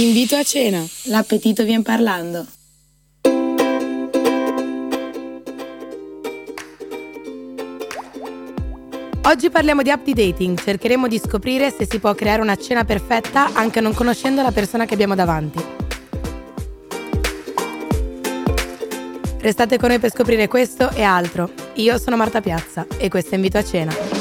Invito a cena. L'appetito vien parlando. Oggi parliamo di app di dating, cercheremo di scoprire se si può creare una cena perfetta anche non conoscendo la persona che abbiamo davanti. Restate con noi per scoprire questo e altro. Io sono Marta Piazza e questo è Invito a cena.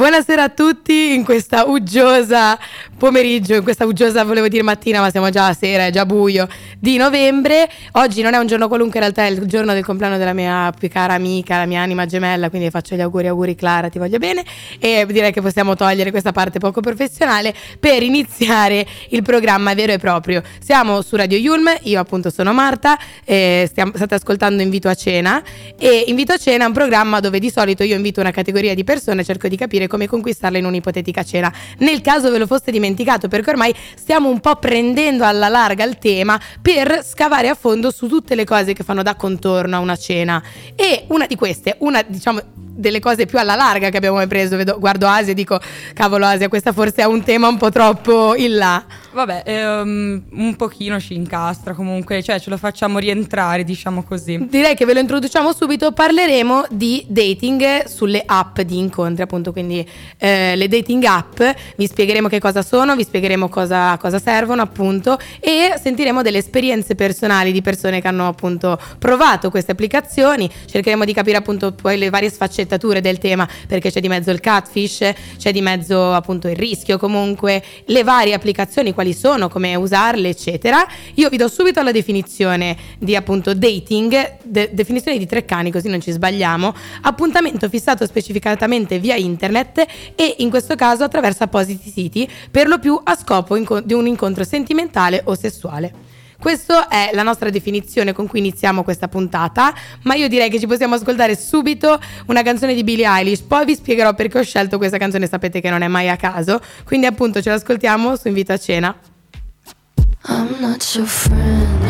Buonasera a tutti in questa uggiosa pomeriggio, in questa uggiosa volevo dire mattina, ma siamo già a sera, è già buio, di novembre. Oggi non è un giorno qualunque, in realtà è il giorno del compleanno della mia più cara amica, la mia anima gemella, quindi faccio gli auguri, auguri Clara, ti voglio bene. E direi che possiamo togliere questa parte poco professionale per iniziare il programma vero e proprio. Siamo su Radio Yulm, io appunto sono Marta, stiamo, state ascoltando Invito a cena e Invito a cena è un programma dove di solito io invito una categoria di persone cerco di capire come conquistarla in un'ipotetica cena. Nel caso ve lo foste dimenticato, perché ormai stiamo un po' prendendo alla larga il tema per scavare a fondo su tutte le cose che fanno da contorno a una cena. E una di queste, una diciamo delle cose più alla larga che abbiamo mai preso, vedo, guardo Asia e dico, cavolo Asia, questa forse è un tema un po' troppo in là. Vabbè, um, un pochino ci incastra comunque, cioè ce lo facciamo rientrare, diciamo così. Direi che ve lo introduciamo subito, parleremo di dating sulle app di incontri, appunto, quindi eh, le dating app, vi spiegheremo che cosa sono, vi spiegheremo cosa, cosa servono, appunto, e sentiremo delle esperienze personali di persone che hanno appunto provato queste applicazioni, cercheremo di capire appunto poi le varie sfaccettature del tema, perché c'è di mezzo il catfish, c'è di mezzo appunto il rischio, comunque le varie applicazioni quali sono, come usarle, eccetera. Io vi do subito la definizione di appunto dating, de- definizione di tre cani, così non ci sbagliamo. Appuntamento fissato specificatamente via internet e in questo caso attraverso appositi siti, per lo più a scopo inco- di un incontro sentimentale o sessuale. Questa è la nostra definizione con cui iniziamo questa puntata, ma io direi che ci possiamo ascoltare subito una canzone di Billie Eilish, poi vi spiegherò perché ho scelto questa canzone, sapete che non è mai a caso, quindi appunto ce l'ascoltiamo su Invito a cena. I'm not your friend.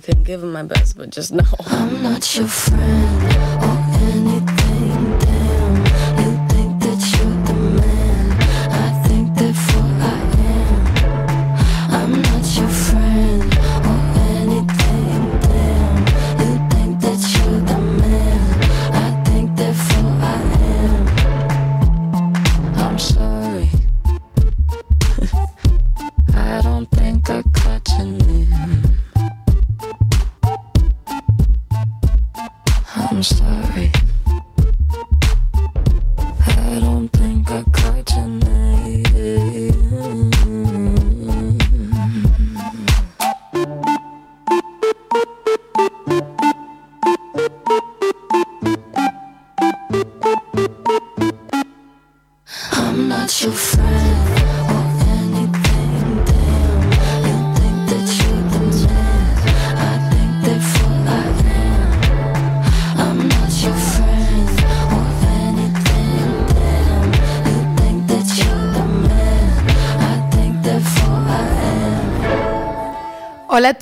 couldn't give him my best, but just know I'm not your friend.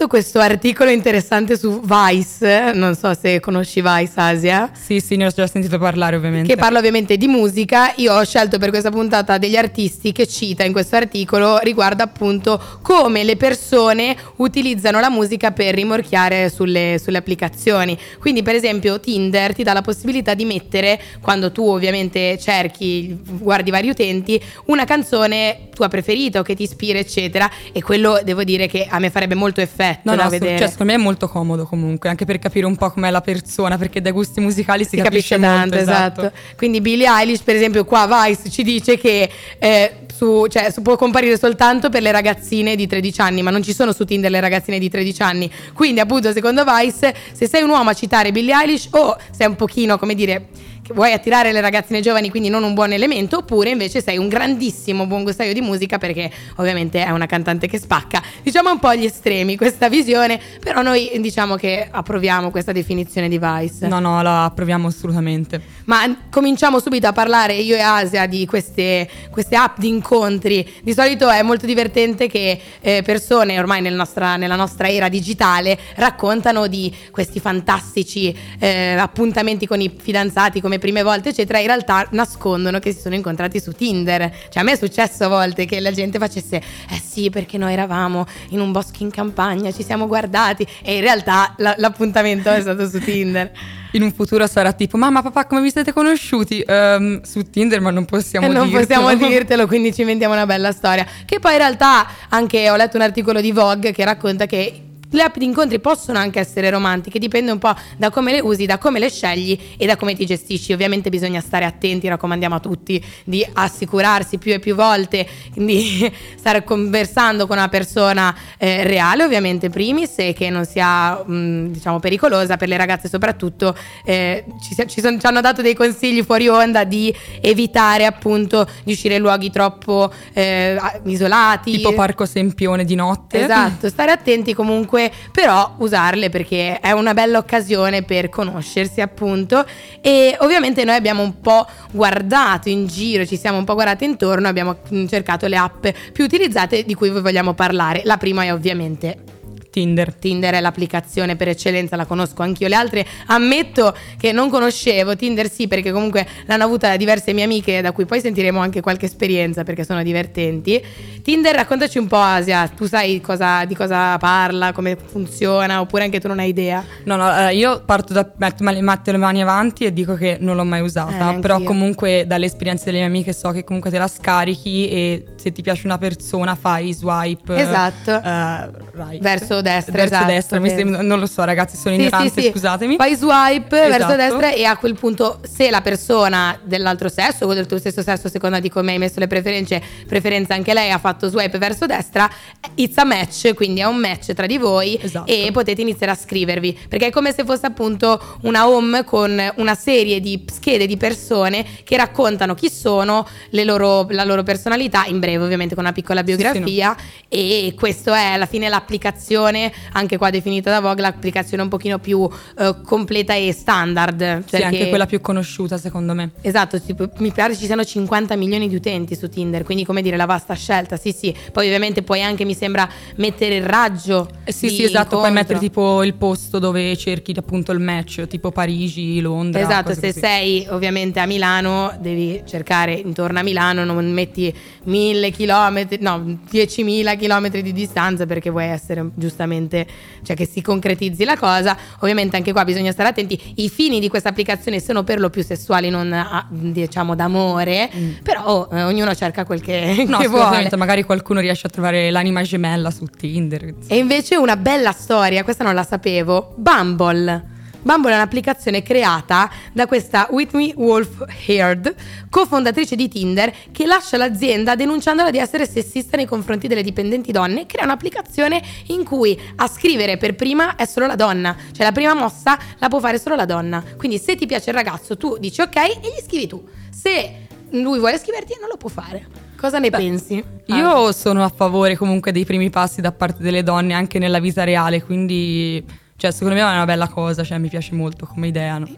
Questo articolo interessante su Vice, non so se conosci Vice Asia. Sì, sì, ne ho già sentito parlare ovviamente. Che parla ovviamente di musica. Io ho scelto per questa puntata degli artisti che cita in questo articolo riguardo appunto come le persone utilizzano la musica per rimorchiare sulle, sulle applicazioni. Quindi per esempio Tinder ti dà la possibilità di mettere, quando tu ovviamente cerchi, guardi vari utenti, una canzone tua preferita o che ti ispira eccetera e quello devo dire che a me farebbe molto effetto No, da no, vedere. cioè, secondo me è molto comodo comunque, anche per capire un po' com'è la persona, perché dai gusti musicali si, si capisce, molto, tanto, esatto. Quindi Billie Eilish, per esempio, qua Vice ci dice che eh, su, cioè, può comparire soltanto per le ragazzine di 13 anni, ma non ci sono su Tinder le ragazzine di 13 anni. Quindi, appunto, secondo Vice, se sei un uomo a citare Billie Eilish o sei un pochino, come dire, vuoi attirare le ragazzine giovani, quindi non un buon elemento, oppure invece sei un grandissimo buon gustaio di musica perché ovviamente è una cantante che spacca. Diciamo un po' agli estremi questa visione, però noi diciamo che approviamo questa definizione di Vice. No, no, la approviamo assolutamente. Ma cominciamo subito a parlare io e Asia di queste, queste app di incontri. Di solito è molto divertente che eh, persone ormai nel nostra- nella nostra era digitale raccontano di questi fantastici eh, appuntamenti con i fidanzati come prime volte, eccetera. In realtà nascondono che si sono incontrati su Tinder. Cioè, a me è successo a volte che la gente facesse: Eh sì, perché noi eravamo in un bosco in campagna, ci siamo guardati. E in realtà la- l'appuntamento è stato su Tinder. In un futuro sarà tipo, mamma, papà, come vi siete conosciuti? Ehm, su Tinder, ma non possiamo E non dirtelo. possiamo dirtelo, quindi ci inventiamo una bella storia. Che poi in realtà anche ho letto un articolo di Vogue che racconta che le app di incontri possono anche essere romantiche, dipende un po' da come le usi, da come le scegli e da come ti gestisci. Ovviamente bisogna stare attenti, raccomandiamo a tutti di assicurarsi più e più volte di stare conversando con una persona eh, reale, ovviamente primis, e che non sia mh, diciamo pericolosa per le ragazze soprattutto. eh, ci, ci son- ci hanno dato dei consigli fuori onda di evitare appunto di uscire in luoghi troppo eh, isolati. Tipo Parco Sempione di notte. Esatto, stare attenti comunque, però usarle perché è una bella occasione per conoscersi appunto e ovviamente noi abbiamo un po' guardato in giro, ci siamo un po' guardati intorno, abbiamo mm, cercato le app più utilizzate di cui vi vogliamo parlare. La prima è ovviamente Tinder. Tinder è l'applicazione per eccellenza, la conosco anch'io. Le altre ammetto che non conoscevo. Tinder sì, perché comunque l'hanno avuta diverse mie amiche, da cui poi sentiremo anche qualche esperienza perché sono divertenti. Tinder, raccontaci un po', Asia. Tu sai cosa- di cosa parla, come funziona, oppure anche tu non hai idea? No, no, eh, io parto da metto le mani avanti e dico che non l'ho mai Eh, usata, neanch'io. però comunque dalle esperienze delle mie amiche so che comunque te la scarichi e se ti piace una persona fai swipe Esatto. eh, right. Verso destra, Verso esatto, destra, mi sembra- non lo so ragazzi, sono Sì, ignorante, sì, scusatemi. Fai swipe verso Esatto. destra e a quel punto se la persona dell'altro sesso o del tuo stesso sesso, seconda di come hai messo le preferenze, preferenze anche lei ha fatto swipe verso destra, it's a match, quindi è un match tra di voi Esatto. e potete iniziare a scrivervi, perché è come se fosse appunto una home con una serie di schede di persone che raccontano chi sono, le loro- la loro personalità, in breve ovviamente con una piccola Sì, sì, no. biografia e questo è alla fine l'applicazione, anche qua definita da Vogue, l'applicazione un pochino più eh, completa e standard. Sì, cioè anche che- quella più conosciuta secondo me. Esatto, tipo, mi pare ci siano 50 milioni di utenti su Tinder, quindi come dire la vasta scelta, sì sì, poi ovviamente puoi anche mi sembra mettere il raggio. Eh sì, sì, esatto, puoi incontro. mettere tipo il posto dove cerchi appunto il match, tipo Parigi, Londra. Esatto, se così. sei ovviamente a Milano devi cercare intorno a Milano, non metti mille chilometri, no, 10.000 chilometri di distanza perché vuoi essere giustamente, cioè che si concretizzi la cosa. Ovviamente anche qua bisogna stare attenti, i fini di questa applicazione sono per lo più sessuali, non ah, diciamo d'amore, Mm. però eh, ognuno cerca quel che, No, che vuole. magari qualcuno riesce a trovare l'anima gemella su Tinder. E invece una bella storia, questa non la sapevo, Bumble. Bumble è un'applicazione creata da questa Whitney Wolf Heard, cofondatrice di Tinder, che lascia l'azienda denunciandola di essere sessista nei confronti delle dipendenti donne crea un'applicazione in cui a scrivere per prima è solo la donna, cioè la prima mossa la può fare solo la donna. Quindi se ti piace il ragazzo tu dici ok e gli scrivi tu. Se lui vuole scriverti non lo può fare. Cosa ne Beh, pensi? Io sono a favore comunque dei primi passi da parte delle donne anche nella vita reale, quindi Cioè, secondo me è una bella cosa, cioè mi piace molto come idea. No?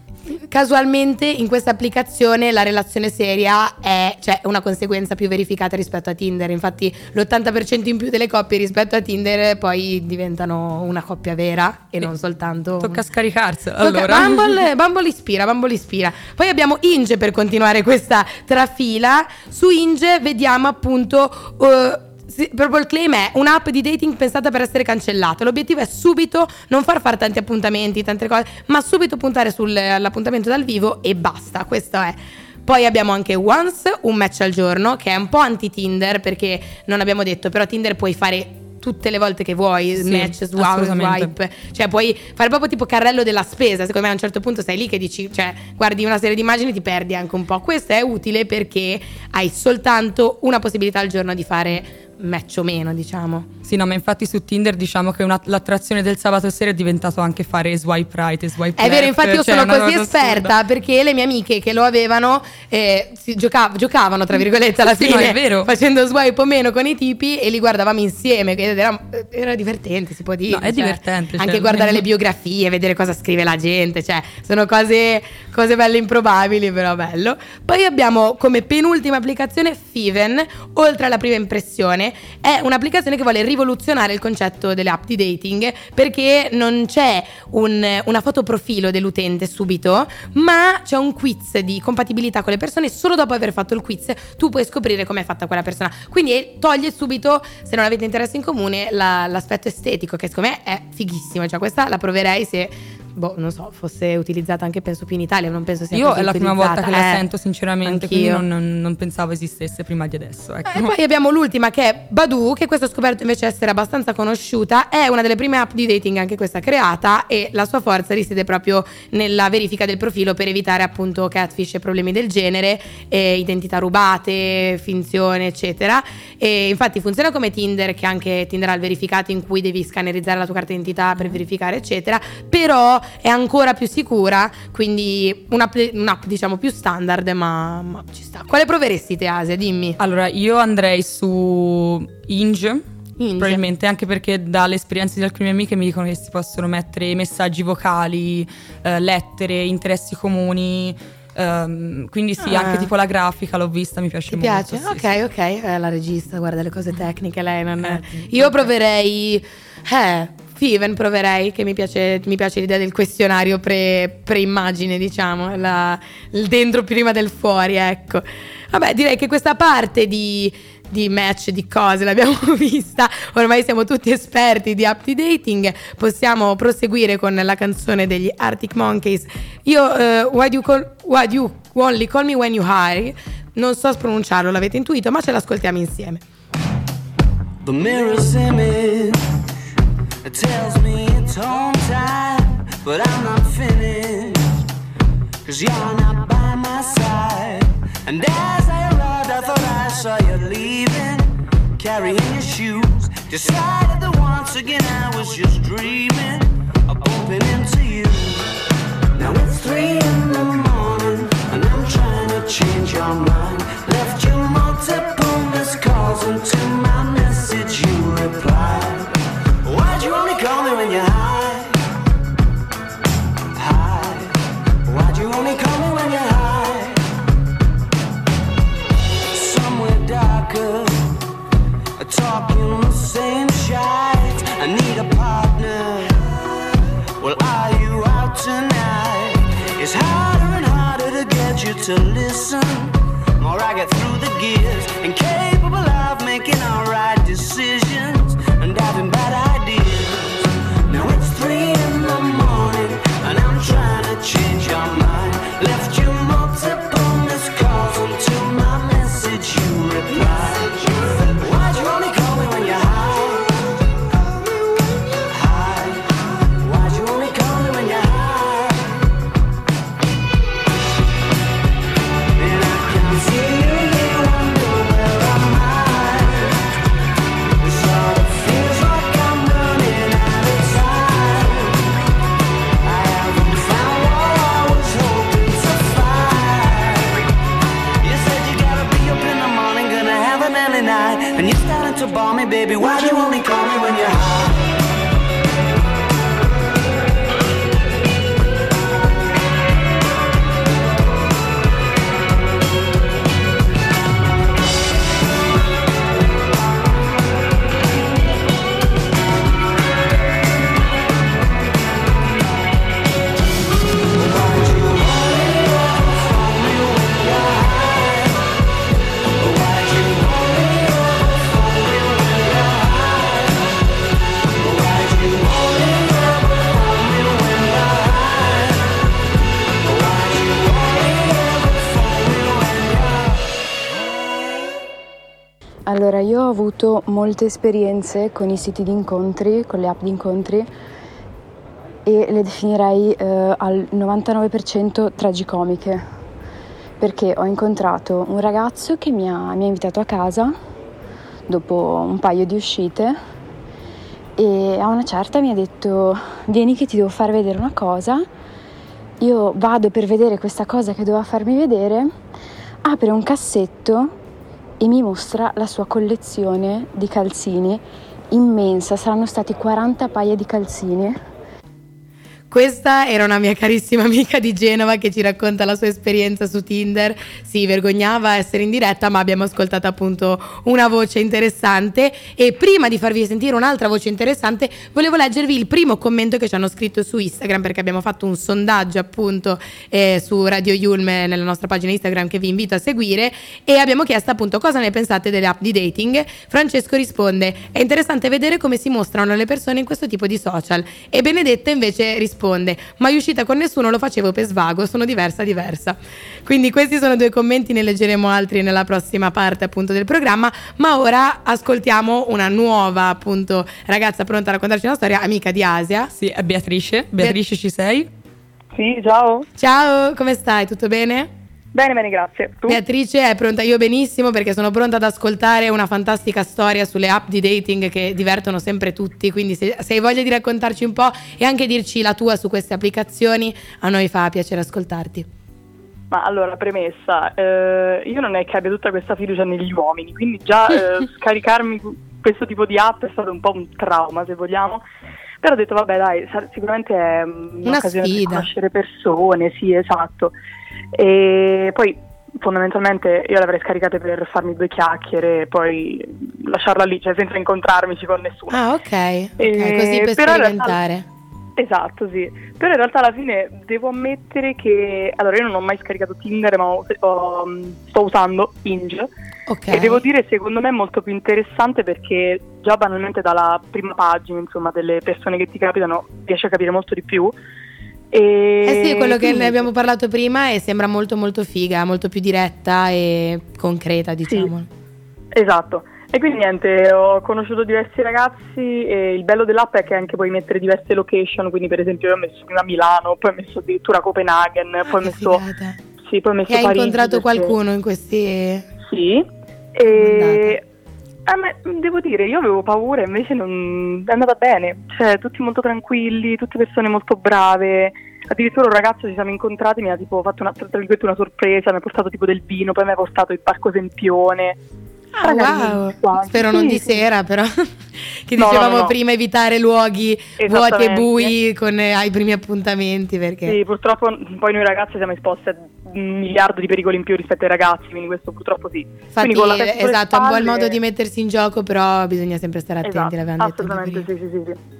Casualmente in questa applicazione la relazione seria è cioè, una conseguenza più verificata rispetto a Tinder. Infatti l'80% in più delle coppie rispetto a Tinder poi diventano una coppia vera e, e non soltanto... Tocca scaricarsela. Allora. Bumble, Bumble ispira, Bumble ispira. Poi abbiamo Inge per continuare questa trafila. Su Inge vediamo appunto... Uh, sì, Purple Claim è un'app di dating pensata per essere cancellata. L'obiettivo è subito non far fare tanti appuntamenti, tante cose, ma subito puntare sull'appuntamento dal vivo e basta. Questo è. Poi abbiamo anche Once, un match al giorno, che è un po' anti-Tinder perché non abbiamo detto, però Tinder puoi fare tutte le volte che vuoi, sì, match, swipe, swipe, cioè puoi fare proprio tipo carrello della spesa, secondo me a un certo punto sei lì che dici, cioè guardi una serie di immagini e ti perdi anche un po', questo è utile perché hai soltanto una possibilità al giorno di fare match o meno, diciamo. Sì, no, ma infatti su Tinder diciamo che una, l'attrazione del sabato sera è diventato anche fare swipe right e swipe left. È vero, infatti io cioè sono così esperta assurda. perché le mie amiche che lo avevano eh, giocav- giocavano, tra virgolette, alla sì, fine, no, facendo swipe o meno con i tipi e li guardavamo insieme, era, era divertente, si può dire. No, è cioè, divertente. Anche cioè, guardare le biografie, vedere cosa scrive la gente, cioè sono cose, cose belle improbabili, però bello. Poi abbiamo come penultima applicazione Fiven, oltre alla prima impressione, è un'applicazione che vuole rivoluzionare il concetto delle app di dating perché non c'è un, una foto profilo dell'utente subito, ma c'è un quiz di compatibilità con le persone. Solo dopo aver fatto il quiz tu puoi scoprire come è fatta quella persona. Quindi toglie subito, se non avete interesse in comune, la, l'aspetto estetico, che secondo me è fighissimo. Cioè, questa la proverei se boh, non so, fosse utilizzata anche penso più in Italia, non penso sia Io è la prima volta che eh, la sento sinceramente, anch'io. quindi non, non, pensavo esistesse prima di adesso. Ecco. E poi abbiamo l'ultima che è Badu, che questo ho scoperto invece essere abbastanza conosciuta, è una delle prime app di dating anche questa creata e la sua forza risiede proprio nella verifica del profilo per evitare appunto catfish e problemi del genere, e identità rubate, finzione eccetera. E infatti funziona come Tinder, che anche Tinder ha il verificato in cui devi scannerizzare la tua carta d'identità per verificare eccetera, però è ancora più sicura, quindi un'app, un'app diciamo più standard, ma, ma, ci sta. Quale proveresti te Asia? Dimmi. Allora, io andrei su Inge. Inge. Probabilmente anche perché dalle esperienze di alcune mie amiche mi dicono che si possono mettere messaggi vocali, eh, lettere, interessi comuni. Um, quindi sì, ah. anche tipo la grafica l'ho vista, mi piace Ti molto. piace? Sì, ok, sì. ok. Eh, la regista, guarda le cose tecniche, lei non... Eh, Io proverei... Eh, Steven proverei, che mi piace, mi piace l'idea del questionario pre, immagine diciamo, la, il dentro prima del fuori, ecco. Vabbè, direi che questa parte di, di match, di cose l'abbiamo vista, ormai siamo tutti esperti di up dating, possiamo proseguire con la canzone degli Arctic Monkeys. Io, uh, why, do you call, why do you only call me when you hire? Non so pronunciarlo, l'avete intuito, ma ce l'ascoltiamo insieme. The mirror's image It tells me it's home time, but I'm not finished. Cause you're not by my side. And as I arrived, I thought I saw you leaving, carrying your shoes. Decided that once again I was just dreaming of bumping into you. Now it's three in the morning, and I'm trying to change your mind. Left you multiple missed calls, and to my message you replied. Why'd you only call me when you're high? High. Why'd you only call me when you're high? Somewhere darker, talking the same shit. I need a partner. Well, are you out tonight? It's harder and harder to get you to listen. More I get through the gears, and of And you're starting to bore me, baby Why do you only call me when you're high? Avuto molte esperienze con i siti di incontri, con le app di incontri e le definirei eh, al 99% tragicomiche perché ho incontrato un ragazzo che mi ha, mi ha invitato a casa dopo un paio di uscite e a una certa mi ha detto vieni che ti devo far vedere una cosa. Io vado per vedere questa cosa che doveva farmi vedere. Apre un cassetto e mi mostra la sua collezione di calzini immensa, saranno stati 40 paia di calzini questa era una mia carissima amica di Genova che ci racconta la sua esperienza su Tinder. Si vergognava essere in diretta, ma abbiamo ascoltato appunto una voce interessante. E prima di farvi sentire un'altra voce interessante, volevo leggervi il primo commento che ci hanno scritto su Instagram, perché abbiamo fatto un sondaggio appunto eh, su Radio Yulme nella nostra pagina Instagram che vi invito a seguire. E abbiamo chiesto appunto cosa ne pensate delle app di dating. Francesco risponde: È interessante vedere come si mostrano le persone in questo tipo di social. E Benedetta invece risponde risponde: Mai uscita con nessuno, lo facevo per svago, sono diversa, diversa. Quindi questi sono due commenti, ne leggeremo altri nella prossima parte appunto del programma. Ma ora ascoltiamo una nuova appunto ragazza pronta a raccontarci una storia, amica di Asia. Sì, è Beatrice. Beatrice, ci sei? Sì, ciao. Ciao, come stai? Tutto bene? Bene, bene, grazie. Tu? Beatrice è pronta, io benissimo perché sono pronta ad ascoltare una fantastica storia sulle app di dating che divertono sempre tutti, quindi se, se hai voglia di raccontarci un po' e anche dirci la tua su queste applicazioni, a noi fa piacere ascoltarti. Ma allora, premessa, eh, io non è che abbia tutta questa fiducia negli uomini, quindi già eh, scaricarmi questo tipo di app è stato un po' un trauma, se vogliamo. Però ho detto, vabbè, dai, sicuramente è un'occasione Una per conoscere persone, sì, esatto. E poi fondamentalmente io l'avrei scaricata per farmi due chiacchiere e poi lasciarla lì, cioè senza incontrarmici con nessuno. Ah, ok, okay e, così per sperimentare. Realtà, esatto, sì. Però in realtà alla fine devo ammettere che allora io non ho mai scaricato Tinder, ma ho, ho, sto usando Inge. Okay. E devo dire, secondo me è molto più interessante perché già banalmente dalla prima pagina, insomma, delle persone che ti capitano, riesci a capire molto di più. E eh sì, quello che ne abbiamo parlato prima e sembra molto molto figa, molto più diretta e concreta, diciamo. Sì, esatto. E quindi niente, ho conosciuto diversi ragazzi e il bello dell'app è che anche puoi mettere diverse location, quindi per esempio io ho messo prima Milano, poi ho messo addirittura Copenaghen, ah, poi ho messo... Sì, poi ho messo e hai Parigi incontrato perché... qualcuno in questi... Sì, e... Eh, devo dire, io avevo paura, invece non è andata bene, cioè tutti molto tranquilli, tutte persone molto brave. Addirittura un ragazzo ci siamo incontrati, mi ha tipo fatto una, una sorpresa, mi ha portato tipo del vino, poi mi ha portato il parco Sempione. Ah, wow. Spero sì, non di sera, però. che no, dicevamo no, no. prima, evitare luoghi vuoti e bui con, eh, ai primi appuntamenti. Perché... Sì, purtroppo poi noi ragazzi siamo esposti a un miliardo di pericoli in più rispetto ai ragazzi, quindi questo purtroppo sì. Infatti, esatto, è un il modo di mettersi in gioco, però bisogna sempre stare attenti, esatto, l'avevamo detto Assolutamente, sì, sì, sì, sì.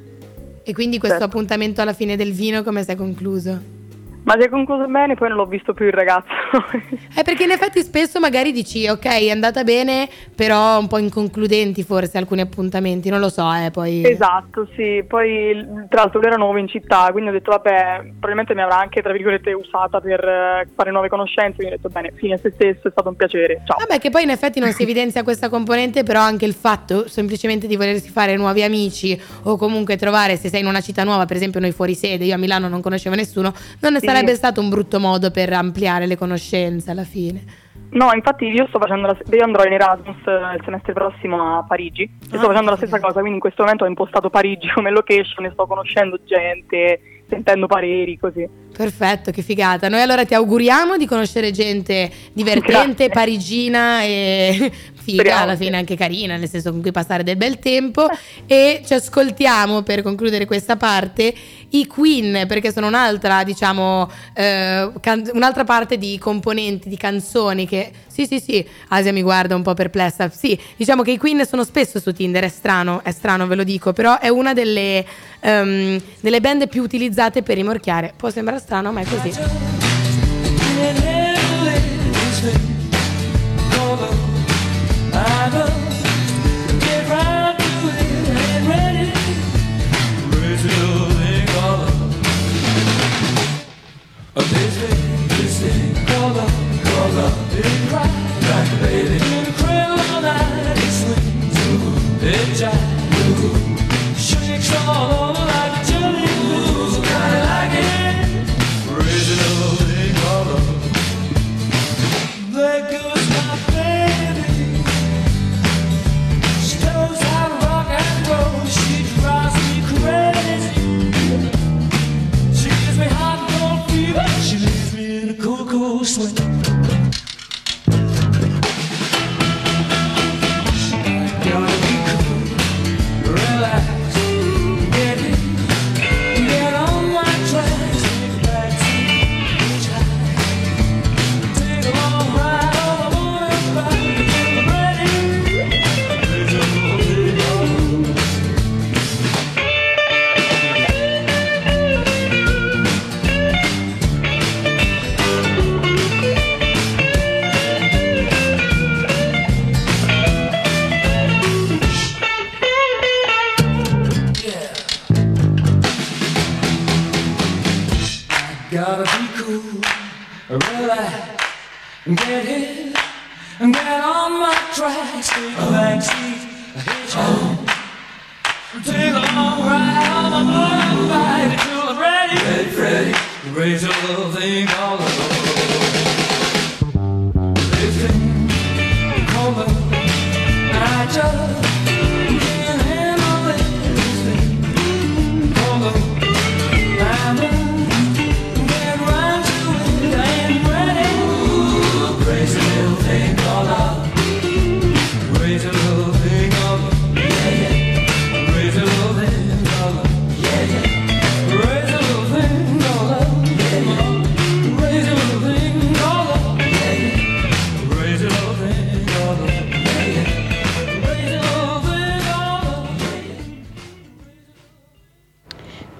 E quindi questo certo. appuntamento alla fine del vino come si è concluso? Ma si è concluso bene, poi non l'ho visto più il ragazzo. è perché in effetti spesso magari dici, ok, è andata bene, però un po' inconcludenti forse alcuni appuntamenti, non lo so, eh, poi... Esatto, sì, poi tra l'altro lui era nuovo in città, quindi ho detto, vabbè, probabilmente mi avrà anche, tra virgolette, usata per eh, fare nuove conoscenze, quindi ho detto, bene, fine a se stesso, è stato un piacere, ciao. Vabbè, che poi in effetti non si evidenzia questa componente, però anche il fatto semplicemente di volersi fare nuovi amici o comunque trovare, se sei in una città nuova, per esempio noi fuori sede, io a Milano non conoscevo nessuno, non sì sarebbe stato un brutto modo per ampliare le conoscenze alla fine. No, infatti io sto facendo la, io andrò in Erasmus eh, il semestre prossimo a Parigi e ah, sto facendo la stessa cosa, quindi in questo momento ho impostato Parigi come location e sto conoscendo gente, sentendo pareri, così. Perfetto, che figata. Noi allora ti auguriamo di conoscere gente divertente, Grazie. parigina e figa, Speriamo. alla fine anche carina, nel senso con cui passare del bel tempo. e ci ascoltiamo per concludere questa parte i Queen, perché sono un'altra, diciamo, eh, can- un'altra parte di componenti, di canzoni che... Sì, sì, sì, Asia mi guarda un po' perplessa. Sì, diciamo che i Queen sono spesso su Tinder, è strano, è strano, ve lo dico, però è una delle, um, delle band più utilizzate per rimorchiare. Può sembrare strano, ma è così.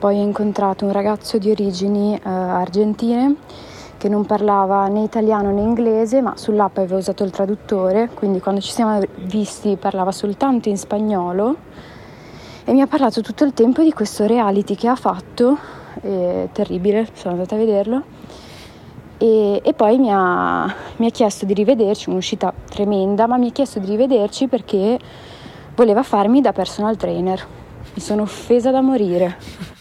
Poi ho incontrato un ragazzo di origini eh, argentine che non parlava né italiano né inglese, ma sull'app aveva usato il traduttore, quindi quando ci siamo visti parlava soltanto in spagnolo e mi ha parlato tutto il tempo di questo reality che ha fatto, è terribile, sono andata a vederlo. E, e poi mi ha, mi ha chiesto di rivederci, un'uscita tremenda, ma mi ha chiesto di rivederci perché voleva farmi da personal trainer. Mi sono offesa da morire.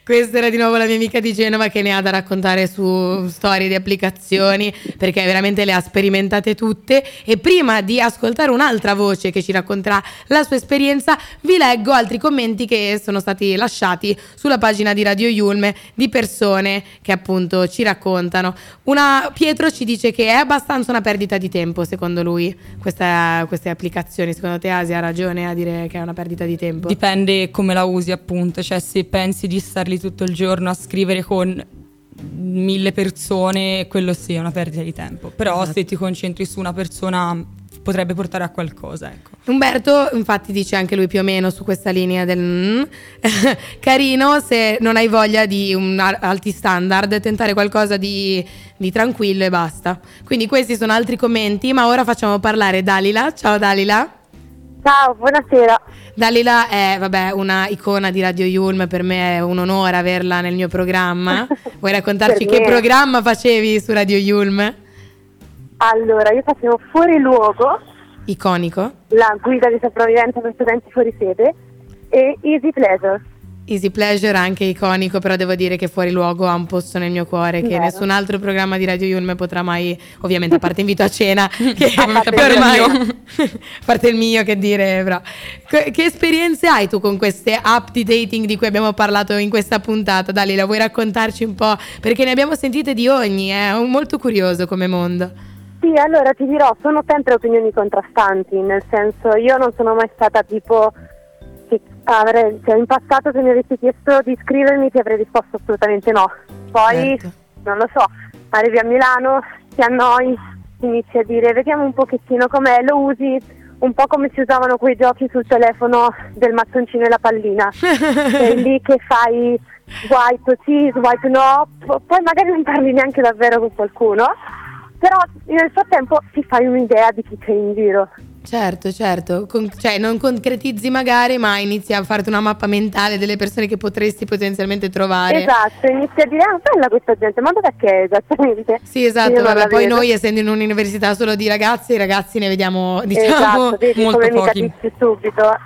Questa era di nuovo la mia amica di Genova che ne ha da raccontare su storie di applicazioni perché veramente le ha sperimentate tutte e prima di ascoltare un'altra voce che ci racconterà la sua esperienza vi leggo altri commenti che sono stati lasciati sulla pagina di Radio Yulme di persone che appunto ci raccontano. Una, Pietro ci dice che è abbastanza una perdita di tempo secondo lui questa, queste applicazioni, secondo te Asia ha ragione a dire che è una perdita di tempo? Dipende come la usi appunto, cioè se pensi di stare lì tutto il giorno a scrivere con mille persone, quello sì è una perdita di tempo. Però esatto. se ti concentri su una persona potrebbe portare a qualcosa. Ecco. Umberto infatti dice anche lui più o meno su questa linea del mm, carino se non hai voglia di un alti standard tentare qualcosa di, di, tranquillo e basta. Quindi questi sono altri commenti ma ora facciamo parlare Dalila. Ciao Dalila. Ciao, buonasera. Dalila è vabbè, una icona di Radio Yulm, per me è un onore averla nel mio programma. Vuoi raccontarci che programma facevi su Radio Yulm? Allora, io facevo Fuori Luogo. Iconico. La guida di sopravvivenza per studenti fuori sede e Easy Pleasure. Easy Pleasure anche iconico, però devo dire che Fuori Luogo ha un posto nel mio cuore che Vero. nessun altro programma di Radio Yulm potrà mai, ovviamente a parte invito a cena, che a parte ormai, a parte il mio che dire, però. Che esperienze hai tu con queste app di dating di cui abbiamo parlato in questa puntata? Dalila, vuoi raccontarci un po'? Perché ne abbiamo sentite di ogni, è molto curioso come mondo. Sì, allora ti dirò, sono sempre opinioni contrastanti, nel senso io non sono mai stata tipo Avrei, cioè in passato se mi avessi chiesto di iscrivermi ti avrei risposto assolutamente no. Poi, certo. non lo so, arrivi a Milano, ti annoi, inizi a dire vediamo un pochettino com'è, lo usi un po' come si usavano quei giochi sul telefono del mattoncino e la pallina. Sei lì che fai swipe sì, swipe no, poi magari non parli neanche davvero con qualcuno, però nel frattempo ti fai un'idea di chi c'è in giro. Certo, certo, Con, cioè non concretizzi magari, ma inizi a farti una mappa mentale delle persone che potresti potenzialmente trovare. Esatto, inizi a dire, ah, bella questa gente, ma dov'è che è esattamente? Sì, esatto, vabbè, poi vedo. noi essendo in un'università solo di ragazzi, i ragazzi ne vediamo, diciamo, esatto, vedi, molto come pochi. mi subito.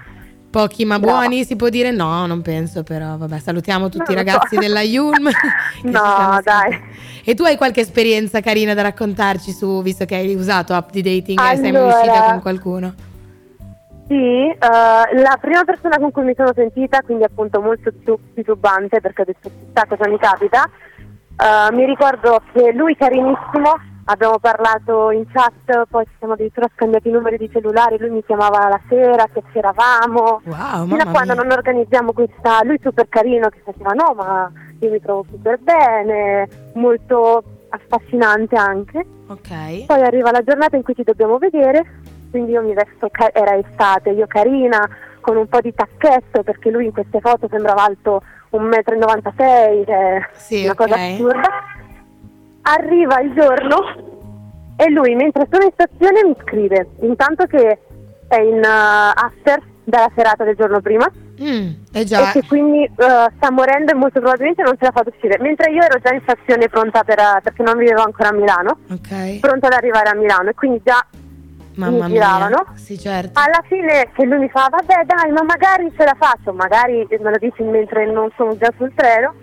Pochi ma Brava. buoni si può dire? No, non penso però, vabbè, salutiamo tutti no, i ragazzi so. della Yulm. no, dai. E tu hai qualche esperienza carina da raccontarci su, visto che hai usato app di dating allora, e sei mai uscita con qualcuno? Sì, uh, la prima persona con cui mi sono sentita, quindi appunto molto titubante perché ho detto chissà cosa mi capita, Uh, mi ricordo che lui carinissimo, abbiamo parlato in chat, poi ci siamo addirittura scambiati i numeri di cellulare, lui mi chiamava la sera, chiacchieravamo, wow, fino a quando mia. non organizziamo questa, lui super carino che faceva no ma io mi trovo super bene, molto affascinante anche. Ok. Poi arriva la giornata in cui ci dobbiamo vedere, quindi io mi vesto, era estate, io carina, con un po' di tacchetto perché lui in queste foto sembrava alto 1,96 m, cioè sì, una okay. cosa assurda. Arriva il giorno e lui mentre sono in stazione mi scrive, intanto che è in uh, after dalla serata del giorno prima. Mm, e che quindi uh, sta morendo e molto probabilmente non ce l'ha fatto uscire. Mentre io ero già in stazione pronta per, uh, perché non vivevo ancora a Milano, okay. pronta ad arrivare a Milano e quindi già Mamma mi giravano. Sì, certo. Alla fine che lui mi fa, vabbè dai, ma magari ce la faccio, magari me lo dici mentre non sono già sul treno.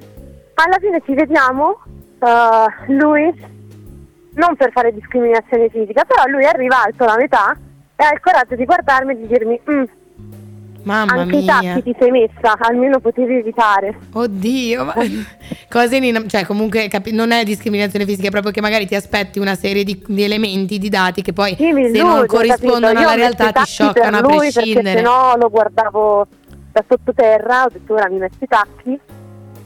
Alla fine ci vediamo, uh, lui, non per fare discriminazione fisica, però lui arriva alto la metà e ha il coraggio di guardarmi e di dirmi, mm, Mamma anche mia. i tacchi ti sei messa, almeno potevi evitare. Oddio, ma cose in, cioè comunque capi- non è discriminazione fisica, è proprio che magari ti aspetti una serie di, di elementi, di dati che poi sì, se illude, non corrispondono alla realtà ti scioccano a prescindere. Se no lo guardavo da sottoterra, ho detto ora mi metto i tacchi.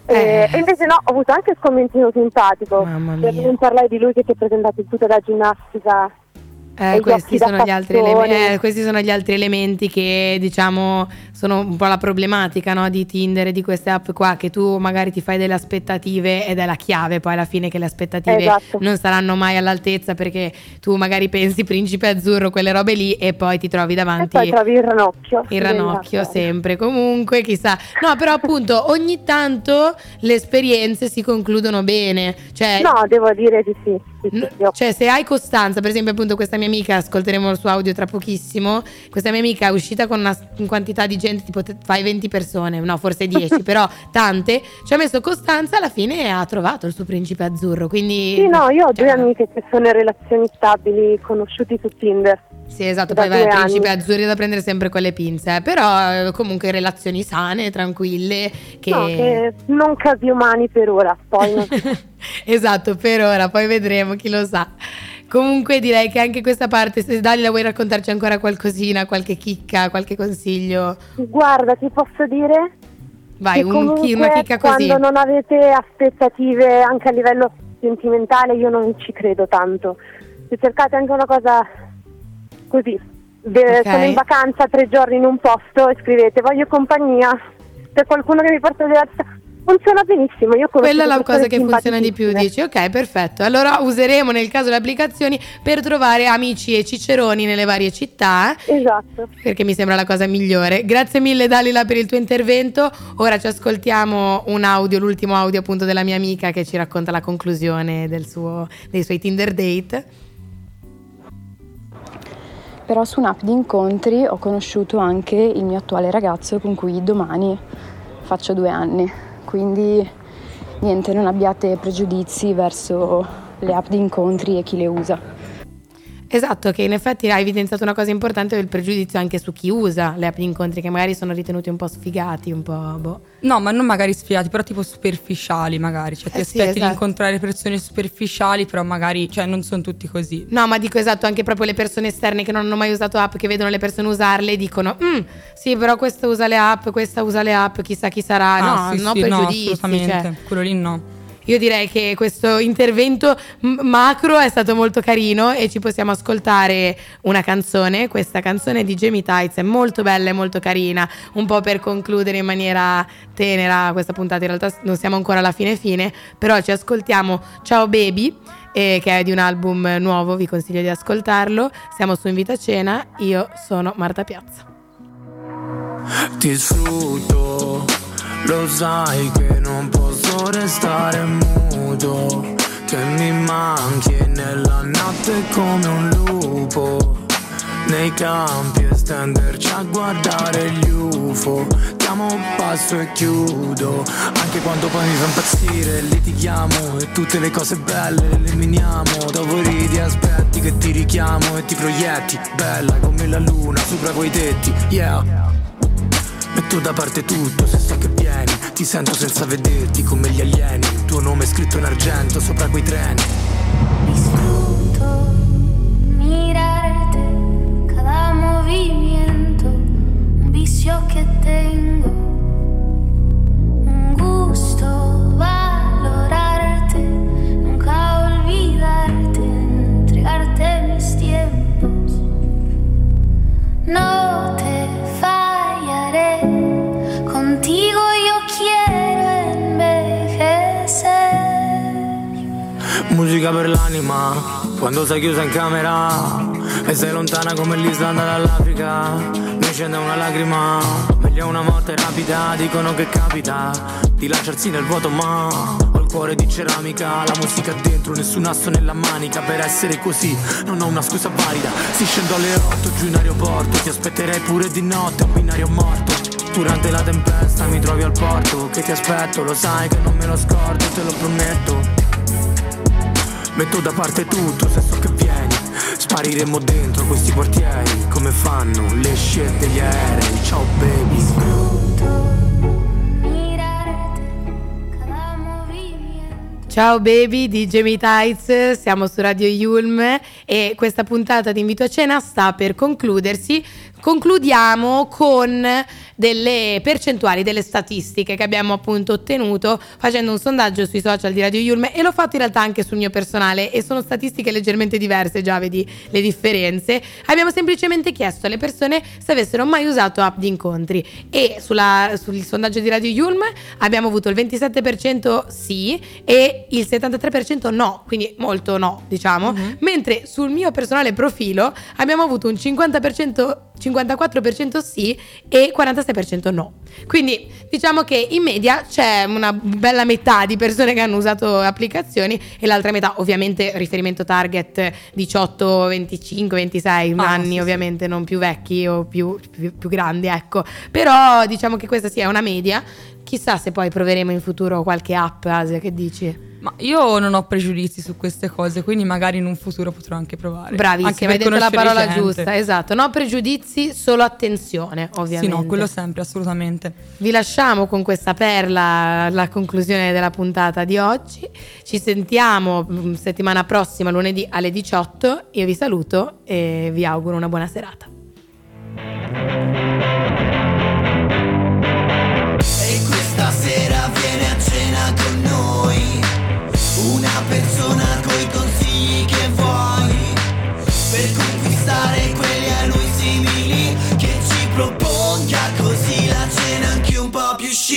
Eh. E invece no, ho avuto anche il commentino simpatico. Per mia. non parlare di lui che si è presentato in tutta la ginnastica. Eh, questi, sono ele- eh, questi, sono gli altri elementi che diciamo sono un po' la problematica no? di Tinder e di queste app qua che tu magari ti fai delle aspettative ed è la chiave poi alla fine che le aspettative esatto. non saranno mai all'altezza perché tu magari pensi principe azzurro quelle robe lì e poi ti trovi davanti e poi trovi il ranocchio. Il ranocchio sempre. Comunque chissà. No però appunto ogni tanto le esperienze si concludono bene. Cioè, no devo dire di sì No, cioè se hai costanza per esempio appunto questa mia amica ascolteremo il suo audio tra pochissimo questa mia amica è uscita con una quantità di gente tipo fai 20 persone no forse 10 però tante ci ha messo costanza alla fine ha trovato il suo principe azzurro quindi sì no io ho cioè, due amiche che sono in relazioni stabili conosciuti su Tinder sì, esatto, poi vai, principi azzurri da prendere sempre con le pinze, eh. però comunque relazioni sane, tranquille. Che... No, che non casi umani per ora, poi. esatto, per ora, poi vedremo, chi lo sa. Comunque direi che anche questa parte, se Dalila vuoi raccontarci ancora qualcosina, qualche chicca, qualche consiglio? Guarda, ti posso dire... Vai, un, chi, una chicca così. Quando non avete aspettative anche a livello sentimentale io non ci credo tanto. Se cercate anche una cosa così, okay. sono in vacanza tre giorni in un posto e scrivete voglio compagnia, c'è qualcuno che mi porta diversa funziona benissimo. Io Quella è la cosa che funziona di più, dici ok, perfetto. Allora useremo nel caso le applicazioni per trovare amici e ciceroni nelle varie città. Esatto. Perché mi sembra la cosa migliore. Grazie mille Dalila per il tuo intervento. Ora ci ascoltiamo un audio, l'ultimo audio appunto della mia amica che ci racconta la conclusione del suo, dei suoi Tinder date. Però su un'app di incontri ho conosciuto anche il mio attuale ragazzo con cui domani faccio due anni quindi niente, non abbiate pregiudizi verso le app di incontri e chi le usa. Esatto, che in effetti hai evidenziato una cosa importante del pregiudizio anche su chi usa le app di incontri che magari sono ritenuti un po' sfigati, un po' boh. No, ma non magari sfigati, però tipo superficiali magari, cioè ti Eh aspetti sì, esatto. di incontrare persone superficiali, però magari, cioè non sono tutti così. No, ma dico esatto, anche proprio le persone esterne che non hanno mai usato app, che vedono le persone usarle e dicono mm, sì, però questa usa le app, questa usa le app, chissà chi sarà. Ah, no, sì, no sì, pregiudizi. no, assolutamente, cioè. quello lì no. Io direi che questo intervento macro è stato molto carino e ci possiamo ascoltare una canzone. Questa canzone di Jamie Tights è molto bella e molto carina, un po' per concludere in maniera tenera questa puntata. In realtà non siamo ancora alla fine fine, però ci ascoltiamo Ciao Baby, eh, che è di un album nuovo, vi consiglio di ascoltarlo. Siamo su Invita Cena, io sono Marta Piazza. Ti sfrutto, lo sai che non posso restare muto, che mi manchi nella notte come un lupo. Nei campi e stenderci a guardare gli UFO Chiamo passo e chiudo Anche quando poi mi fa impazzire. Litighiamo e tutte le cose belle le eliminiamo. Dopo ridi aspetti che ti richiamo e ti proietti. Bella come la luna sopra quei tetti Yeah. Metto da parte tutto se so che Ti sento senza vederti come gli alieni. Il tuo nome è scritto in argento sopra quei treni. Disfruto mirarte cada movimiento, un vicio que tengo, un gusto valorarte, nunca olvidarte, entregarte mis tiempos. No Musica per l'anima, quando sei chiusa in camera e sei lontana come l'Islanda dall'Africa. Mi scende una lacrima, meglio una morte rapida, dicono che capita di lanciarsi nel vuoto, ma ho il cuore di ceramica, la musica dentro, nessun asso nella manica. Per essere così non ho una scusa valida. Si scendo alle 8 giù in aeroporto, ti aspetterei pure di notte, un binario morto. Durante la tempesta mi trovi al porto, che ti aspetto, lo sai che non me lo scordo, te lo prometto. Metto da parte tutto se so che vieni Spariremo dentro questi quartieri Come fanno le scelte gli aerei. Ciao baby. Ciao baby di Jamie Tights, siamo su Radio Yulm e questa puntata di Invito a Cena sta per concludersi. Concludiamo con delle percentuali, delle statistiche che abbiamo appunto ottenuto facendo un sondaggio sui social di Radio Yulm e l'ho fatto in realtà anche sul mio personale e sono statistiche leggermente diverse, già vedi le differenze. Abbiamo semplicemente chiesto alle persone se avessero mai usato app di incontri e sulla, sul sondaggio di Radio Yulm abbiamo avuto il 27% sì e il 73% no, quindi molto no, diciamo, mm-hmm. mentre sul mio personale profilo abbiamo avuto un 50%, 54% sì e 46% no. Quindi diciamo che in media c'è una bella metà di persone che hanno usato applicazioni e l'altra metà ovviamente riferimento target 18, 25, 26 ah, anni sì, ovviamente sì. non più vecchi o più, più, più grandi ecco. Però diciamo che questa sia una media. Chissà se poi proveremo in futuro qualche app, Asia, che dici? Ma io non ho pregiudizi su queste cose, quindi magari in un futuro potrò anche provare. Bravissima, hai detto la parola gente. giusta, esatto. No pregiudizi, solo attenzione, ovviamente. Sì, no, quello sempre, assolutamente. Vi lasciamo con questa perla la conclusione della puntata di oggi. Ci sentiamo mm, settimana prossima, lunedì alle 18. Io vi saluto e vi auguro una buona serata.